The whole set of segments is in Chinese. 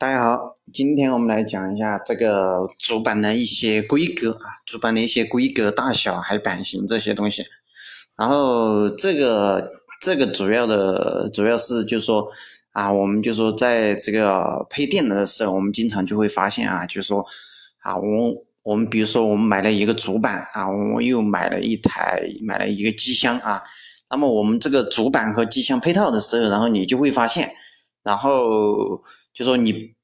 大家好，今天我们来讲一下这个主板的一些规格啊，主板的一些规格、大小还有版型这些东西。然后这个这个主要的主要是就是说啊，我们就说在这个配电脑的时候，我们经常就会发现啊，就是说啊，我我们比如说我们买了一个主板啊，我又买了一台买了一个机箱啊，那么我们这个主板和机箱配套的时候，然后你就会发现，然后。就说你，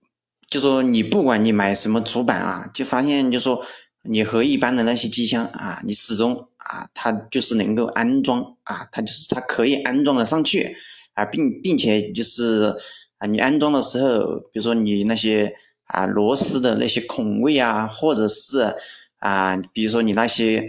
就说你不管你买什么主板啊，就发现就说你和一般的那些机箱啊，你始终啊，它就是能够安装啊，它就是它可以安装的上去啊，并并且就是啊，你安装的时候，比如说你那些啊螺丝的那些孔位啊，或者是啊，比如说你那些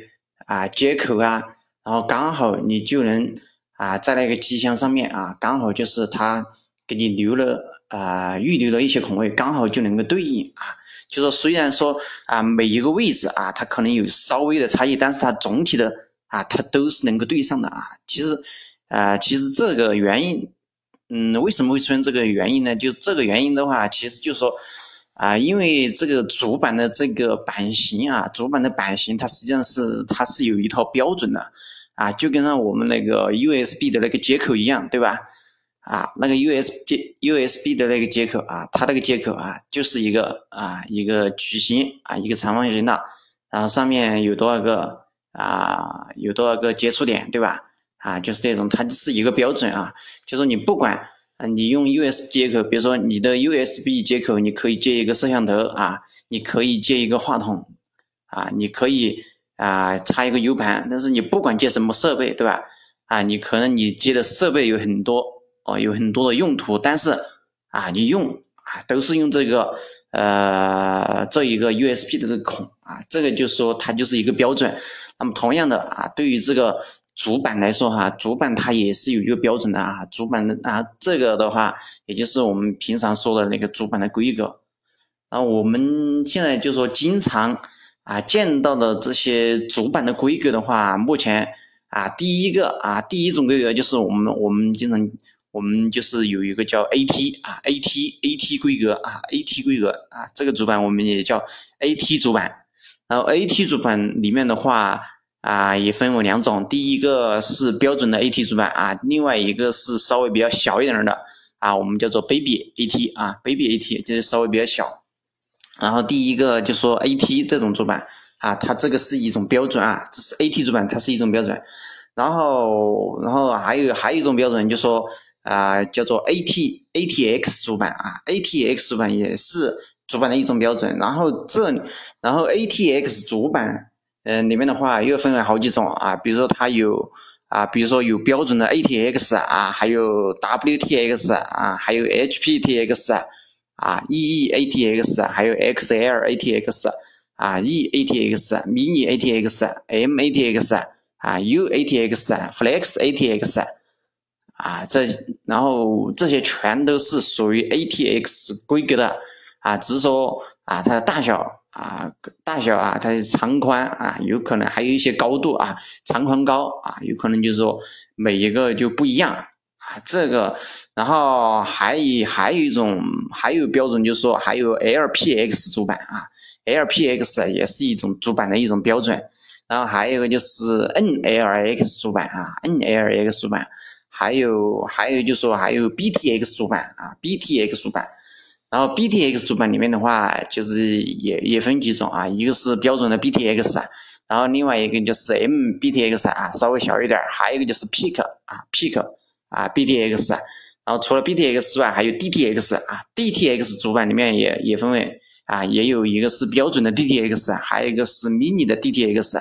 啊接口啊，然后刚好你就能啊在那个机箱上面啊，刚好就是它。给你留了啊，预留了一些空位，刚好就能够对应啊。就说虽然说啊，每一个位置啊，它可能有稍微的差异，但是它总体的啊，它都是能够对上的啊。其实啊，其实这个原因，嗯，为什么会出现这个原因呢？就这个原因的话，其实就是说啊，因为这个主板的这个版型啊，主板的版型它实际上是它是有一套标准的啊，就跟上我们那个 USB 的那个接口一样，对吧？啊，那个 U S B U S B 的那个接口啊，它那个接口啊，就是一个啊一个矩形啊，一个长方形的，然后上面有多少个啊，有多少个接触点，对吧？啊，就是这种，它是一个标准啊，就是你不管啊，你用 U S 接口，比如说你的 U S B 接口，你可以接一个摄像头啊，你可以接一个话筒啊，你可以啊插一个 U 盘，但是你不管接什么设备，对吧？啊，你可能你接的设备有很多。哦，有很多的用途，但是啊，你用啊都是用这个呃这一个 USB 的这个孔啊，这个就是说它就是一个标准。那么同样的啊，对于这个主板来说哈，主板它也是有一个标准的啊，主板的啊这个的话，也就是我们平常说的那个主板的规格。然后我们现在就说经常啊见到的这些主板的规格的话，目前啊第一个啊第一种规格就是我们我们经常。我们就是有一个叫 AT 啊，AT AT 规格啊，AT 规格啊，这个主板我们也叫 AT 主板。然后 AT 主板里面的话啊，也分为两种，第一个是标准的 AT 主板啊，另外一个是稍微比较小一点的啊，我们叫做 Baby AT 啊，Baby AT 就是稍微比较小。然后第一个就说 AT 这种主板啊，它这个是一种标准啊，这是 AT 主板，它是一种标准。然后，然后还有还有一种标准，就说。啊，叫做 AT ATX 主板啊，ATX 主板也是主板的一种标准。然后这，然后 ATX 主板，嗯，里面的话又分为好几种啊，比如说它有啊，比如说有标准的 ATX 啊，还有 WTX 啊，还有 HPTX 啊，EEATX，还有 XLATX 啊，EATX、Mini ATX、MATX 啊，UATX、Flex ATX。啊，这然后这些全都是属于 ATX 规格的啊，只是说啊，它的大小啊，大小啊，它的长宽啊，有可能还有一些高度啊，长宽高啊，有可能就是说每一个就不一样啊。这个，然后还有还有一种，还有标准就是说还有 LPX 主板啊，LPX 也是一种主板的一种标准。然后还有一个就是 NLX 主板啊，NLX 主板。还有还有就是说还有 BTX 主板啊，BTX 主板，然后 BTX 主板里面的话就是也也分几种啊，一个是标准的 BTX，然后另外一个就是 MBTX 啊，稍微小一点，还有一个就是 Peak 啊，Peak 啊 BTX，然后除了 BTX 之外还有 DTX 啊，DTX 主板里面也也分为啊，也有一个是标准的 DTX，还有一个是 Mini 的 DTX。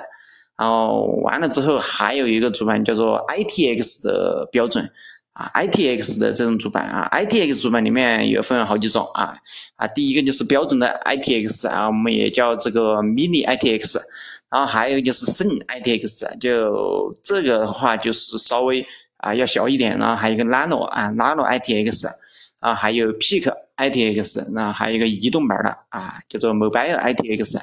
然后完了之后，还有一个主板叫做 ITX 的标准啊，ITX 的这种主板啊，ITX 主板里面有分好几种啊啊，第一个就是标准的 ITX 啊，我们也叫这个 Mini ITX，然后还有就是圣 ITX，就这个的话就是稍微啊要小一点，然后还有一个 Nano 啊，Nano ITX，啊还有 Peak ITX，然后还有一个移动版的啊，叫做 Mobile ITX。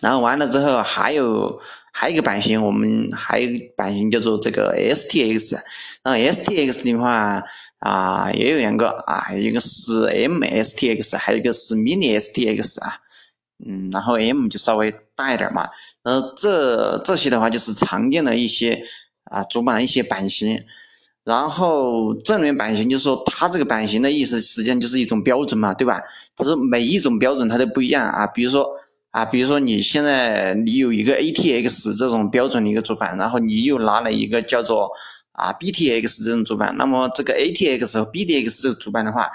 然后完了之后还有还有一个版型，我们还有版型叫做这个 STX，然后 STX 的话啊也有两个啊，一个是 MSTX，还有一个是 Mini STX 啊，嗯，然后 M 就稍微大一点嘛，然后这这些的话就是常见的一些啊主板的一些版型。然后正面版型就是说，它这个版型的意思实际上就是一种标准嘛，对吧？它是每一种标准它都不一样啊。比如说啊，比如说你现在你有一个 ATX 这种标准的一个主板，然后你又拿了一个叫做啊 BTX 这种主板，那么这个 ATX 和 BTX 这个主板的话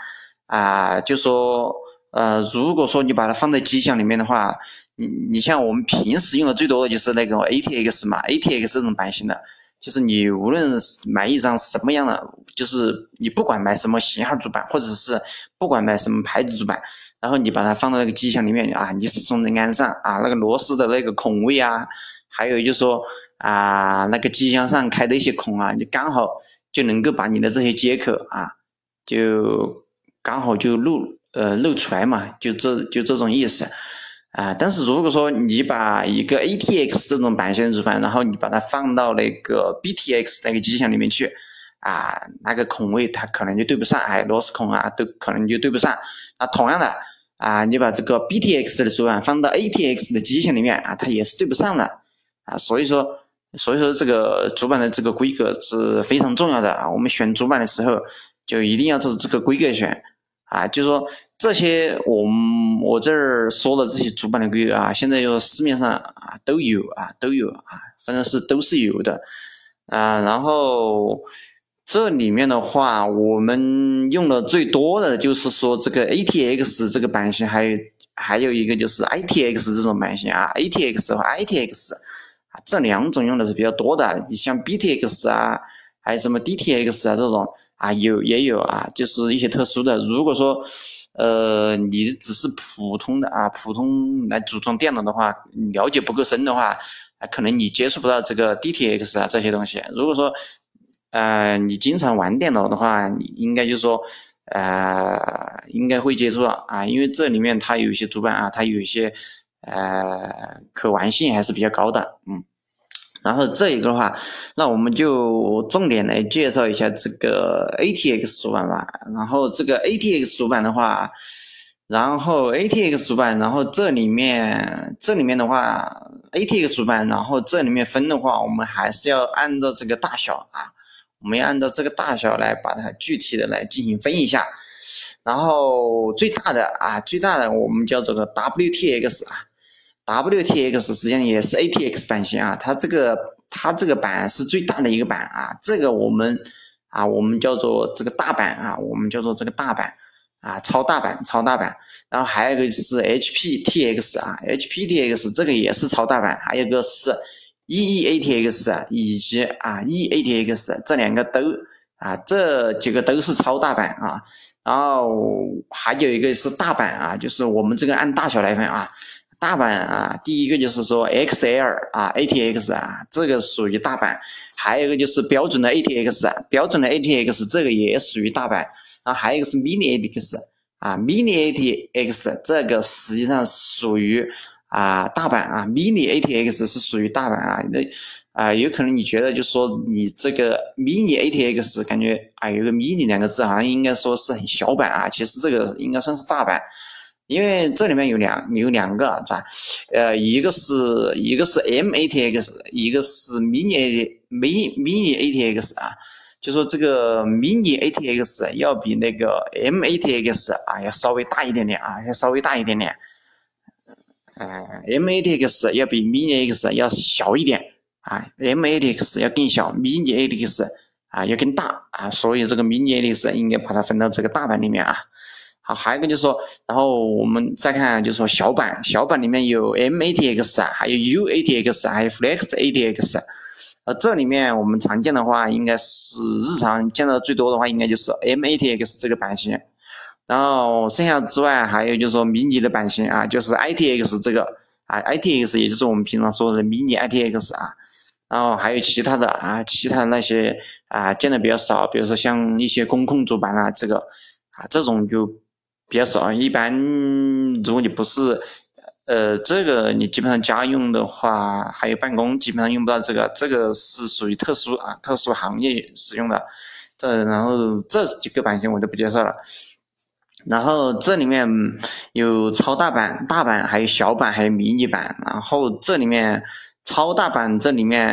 啊，就说呃，如果说你把它放在机箱里面的话，你你像我们平时用的最多的就是那个 ATX 嘛，ATX 这种版型的。就是你无论是买一张什么样的，就是你不管买什么型号主板，或者是不管买什么牌子主板，然后你把它放到那个机箱里面啊，你始终能安上啊那个螺丝的那个孔位啊，还有就是说啊那个机箱上开的一些孔啊，你刚好就能够把你的这些接口啊，就刚好就露呃露出来嘛，就这就这种意思。啊，但是如果说你把一个 ATX 这种版型主板，然后你把它放到那个 BTX 那个机箱里面去，啊，那个孔位它可能就对不上，哎，螺丝孔啊都可能就对不上。那同样的啊，你把这个 BTX 的主板放到 ATX 的机箱里面啊，它也是对不上的啊。所以说，所以说这个主板的这个规格是非常重要的啊。我们选主板的时候就一定要照这个规格选啊，就说。这些我我这儿说的这些主板的规格啊，现在就市面上啊都有啊都有啊，反正是都是有的啊。然后这里面的话，我们用的最多的就是说这个 ATX 这个版型，还有还有一个就是 ITX 这种版型啊，ATX 和 ITX 这两种用的是比较多的。你像 BTX 啊，还有什么 DTX 啊这种。啊，有也有啊，就是一些特殊的。如果说，呃，你只是普通的啊，普通来组装电脑的话，了解不够深的话，啊，可能你接触不到这个 DTX 啊这些东西。如果说，呃，你经常玩电脑的话，你应该就是说，呃，应该会接触到啊，因为这里面它有一些主板啊，它有一些，呃，可玩性还是比较高的，嗯。然后这一个的话，那我们就重点来介绍一下这个 ATX 主板吧。然后这个 ATX 主板的话，然后 ATX 主板，然后这里面这里面的话，ATX 主板，然后这里面分的话，我们还是要按照这个大小啊，我们要按照这个大小来把它具体的来进行分一下。然后最大的啊，最大的我们叫做个 WTX 啊。WTX 实际上也是 ATX 版型啊，它这个它这个版是最大的一个版啊，这个我们啊我们叫做这个大版啊，我们叫做这个大版啊，超大版超大版，然后还有一个是 HPTX 啊，HPTX 这个也是超大版，还有个是 EEATX 啊以及啊 EATX 这两个都啊这几个都是超大版啊，然后还有一个是大版啊，就是我们这个按大小来分啊。大版啊，第一个就是说 XL 啊，ATX 啊，这个属于大版，还有一个就是标准的 ATX，标准的 ATX 这个也属于大版，然后还有一个是 Mini ATX 啊，Mini ATX 这个实际上属于啊大版啊，Mini ATX 是属于大版啊，那啊有可能你觉得就是说你这个 Mini ATX 感觉啊有个 Mini 两个字好像应该说是很小版啊，其实这个应该算是大版。因为这里面有两有两个是吧？呃，一个是一个是 MATX，一个是 Mini Mini Mini ATX 啊，就说这个 Mini ATX 要比那个 MATX 啊要稍微大一点点啊，要稍微大一点点。呃，MATX 要比 Mini X 要小一点啊，MATX 要更小，Mini ATX 啊要更大啊，所以这个 Mini ATX 应该把它分到这个大版里面啊。好，还有一个就是说，然后我们再看，就是说小版，小版里面有 MATX 啊，还有 UATX，还有 Flex ATX，呃，这里面我们常见的话，应该是日常见到最多的话，应该就是 MATX 这个版型，然后剩下之外，还有就是说迷你的版型啊，就是 ITX 这个啊，ITX 也就是我们平常说的迷你 ITX 啊，然后还有其他的啊，其他的那些啊见的比较少，比如说像一些工控主板啊，这个啊这种就。比较少，一般如果你不是呃，这个你基本上家用的话，还有办公，基本上用不到这个，这个是属于特殊啊，特殊行业使用的。这然后这几个版型我就不介绍了。然后这里面有超大版、大版，还有小版，还有迷你版。然后这里面超大版这里面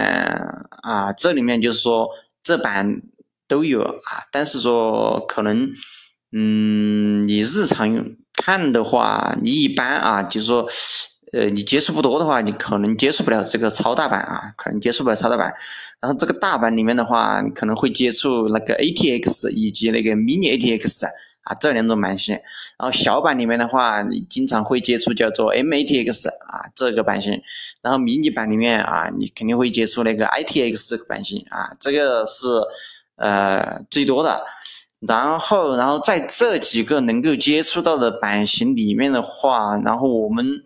啊，这里面就是说这版都有啊，但是说可能嗯，你日常用看的话，你一般啊，就是说呃，你接触不多的话，你可能接触不了这个超大版啊，可能接触不了超大版。然后这个大版里面的话，你可能会接触那个 ATX 以及那个 Mini ATX。啊，这两种版型，然后小版里面的话，你经常会接触叫做 MATX 啊这个版型，然后迷你版里面啊，你肯定会接触那个 ITX 这个版型啊，这个是呃最多的。然后，然后在这几个能够接触到的版型里面的话，然后我们。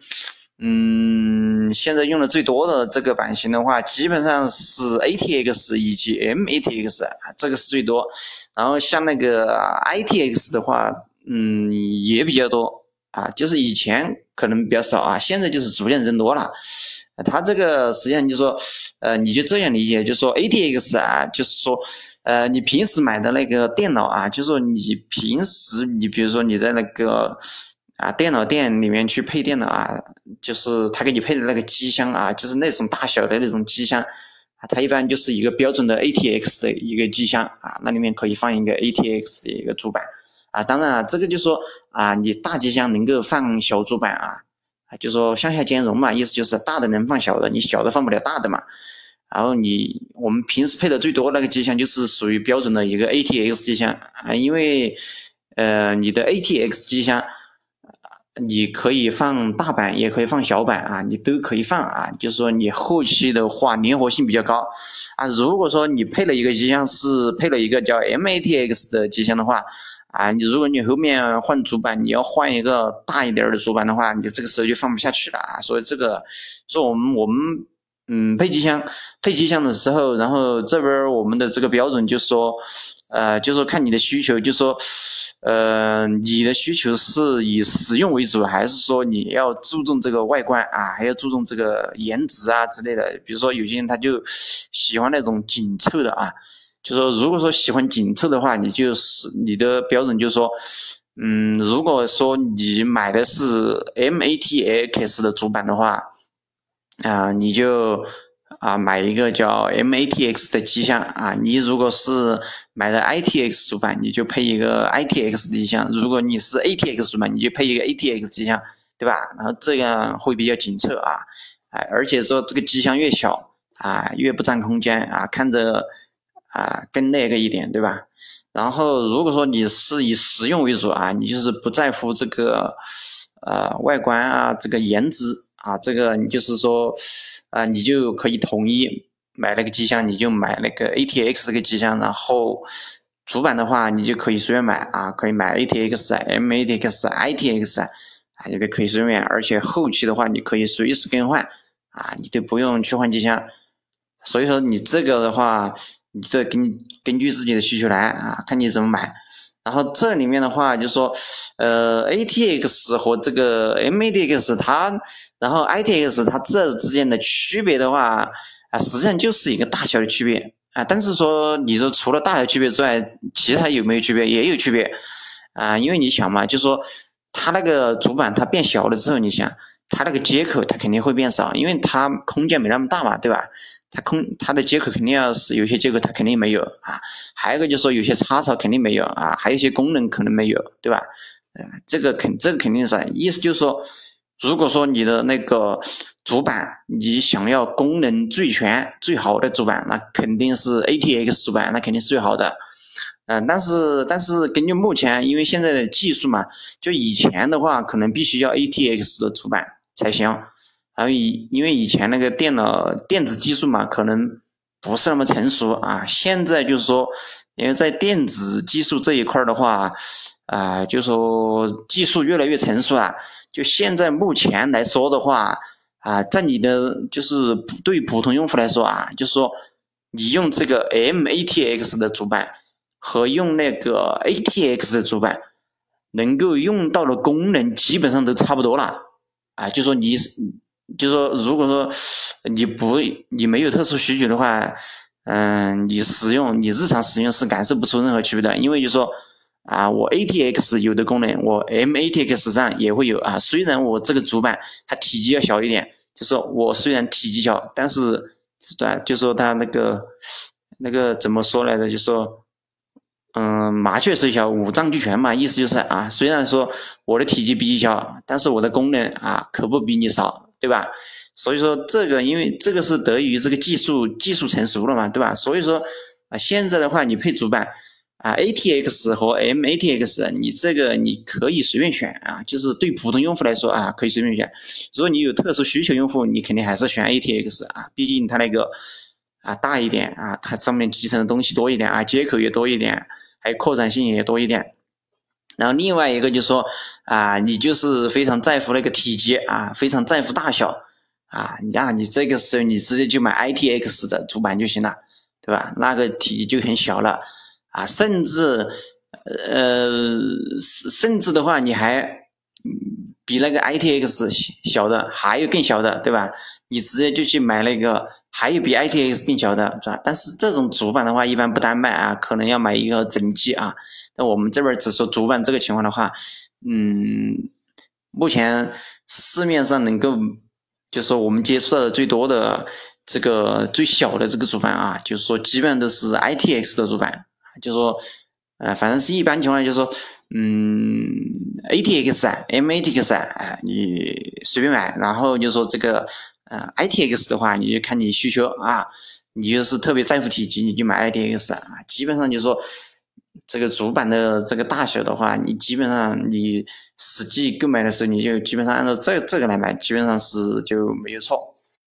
嗯，现在用的最多的这个版型的话，基本上是 ATX 以及 MATX 啊，这个是最多。然后像那个 ITX 的话，嗯，也比较多啊，就是以前可能比较少啊，现在就是逐渐增多了。它这个实际上就说，呃，你就这样理解，就说 ATX 啊，就是说，呃，你平时买的那个电脑啊，就是说你平时你比如说你在那个。啊，电脑店里面去配电脑啊，就是他给你配的那个机箱啊，就是那种大小的那种机箱啊，它一般就是一个标准的 ATX 的一个机箱啊，那里面可以放一个 ATX 的一个主板啊。当然啊，这个就说啊，你大机箱能够放小主板啊，啊，就说向下兼容嘛，意思就是大的能放小的，你小的放不了大的嘛。然后你我们平时配的最多那个机箱就是属于标准的一个 ATX 机箱啊，因为呃，你的 ATX 机箱。你可以放大版，也可以放小版啊，你都可以放啊。就是说你后期的话灵活性比较高啊。如果说你配了一个机箱是配了一个叫 MATX 的机箱的话啊，你如果你后面换主板，你要换一个大一点的主板的话，你这个时候就放不下去了啊。所以这个，所以我们我们嗯配机箱配机箱的时候，然后这边我们的这个标准就是说，呃，就是说看你的需求，就说。呃，你的需求是以实用为主，还是说你要注重这个外观啊，还要注重这个颜值啊之类的？比如说有些人他就喜欢那种紧凑的啊，就说如果说喜欢紧凑的话，你就是你的标准就是说，嗯，如果说你买的是 MATX 的主板的话，啊，你就。啊，买一个叫 MATX 的机箱啊，你如果是买的 ITX 主板，你就配一个 ITX 的机箱；如果你是 ATX 主板，你就配一个 ATX 机箱，对吧？然后这样会比较紧凑啊，哎，而且说这个机箱越小啊，越不占空间啊，看着啊更那个一点，对吧？然后如果说你是以实用为主啊，你就是不在乎这个呃外观啊，这个颜值啊，这个你就是说。啊，你就可以统一买那个机箱，你就买那个 ATX 这个机箱，然后主板的话，你就可以随便买啊，可以买 ATX、MATX、ITX 啊，你都可以随便，而且后期的话，你可以随时更换啊，你都不用去换机箱。所以说你这个的话，你这根根据自己的需求来啊，看你怎么买。然后这里面的话，就说呃 ATX 和这个 M A D X 它。然后 ITX 它这之间的区别的话啊，实际上就是一个大小的区别啊。但是说你说除了大小区别之外，其他有没有区别？也有区别啊。因为你想嘛，就说它那个主板它变小了之后，你想它那个接口它肯定会变少，因为它空间没那么大嘛，对吧？它空它的接口肯定要是有些接口它肯定没有啊。还有一个就是说有些插槽肯定没有啊，还有一些功能可能没有，对吧？呃，这个肯这个肯定是意思就是说。如果说你的那个主板，你想要功能最全、最好的主板，那肯定是 ATX 主板，那肯定是最好的。嗯，但是但是根据目前，因为现在的技术嘛，就以前的话，可能必须要 ATX 的主板才行。然后以因为以前那个电脑电子技术嘛，可能不是那么成熟啊。现在就是说，因为在电子技术这一块的话，啊，就说技术越来越成熟啊。就现在目前来说的话，啊，在你的就是对普通用户来说啊，就是说你用这个 MATX 的主板和用那个 ATX 的主板，能够用到的功能基本上都差不多了，啊，就说你是就是，说如果说你不你没有特殊需求的话，嗯，你使用你日常使用是感受不出任何区别的，因为就说啊，我 ATX 有的功能，我 MATX 上也会有啊。虽然我这个主板它体积要小一点，就说我虽然体积小，但是对，就说它那个那个怎么说来着？就说。嗯，麻雀虽小，五脏俱全嘛，意思就是啊，虽然说我的体积比你小，但是我的功能啊，可不比你少，对吧？所以说这个，因为这个是得益于这个技术技术成熟了嘛，对吧？所以说啊，现在的话，你配主板啊，ATX 和 MATX，你这个你可以随便选啊，就是对普通用户来说啊，可以随便选。如果你有特殊需求用户，你肯定还是选 ATX 啊，毕竟它那个。啊，大一点啊，它上面集成的东西多一点啊，接口也多一点，还有扩展性也多一点。然后另外一个就是说啊，你就是非常在乎那个体积啊，非常在乎大小啊，那你这个时候你直接就买 ITX 的主板就行了，对吧？那个体积就很小了啊，甚至呃，甚至的话你还比那个 ITX 小的还有更小的，对吧？你直接就去买那个。还有比 ITX 更小的，是吧？但是这种主板的话，一般不单卖啊，可能要买一个整机啊。那我们这边只说主板这个情况的话，嗯，目前市面上能够，就是说我们接触到的最多的这个最小的这个主板啊，就是说基本上都是 ITX 的主板，就说，呃，反正是一般情况下，就是说，嗯，ATX 啊，MATX 啊，你随便买，然后就说这个。呃，ITX 的话，你就看你需求啊，你就是特别在乎体积，你就买 ITX 啊。基本上就是说，这个主板的这个大小的话，你基本上你实际购买的时候，你就基本上按照这这个来买，基本上是就没有错。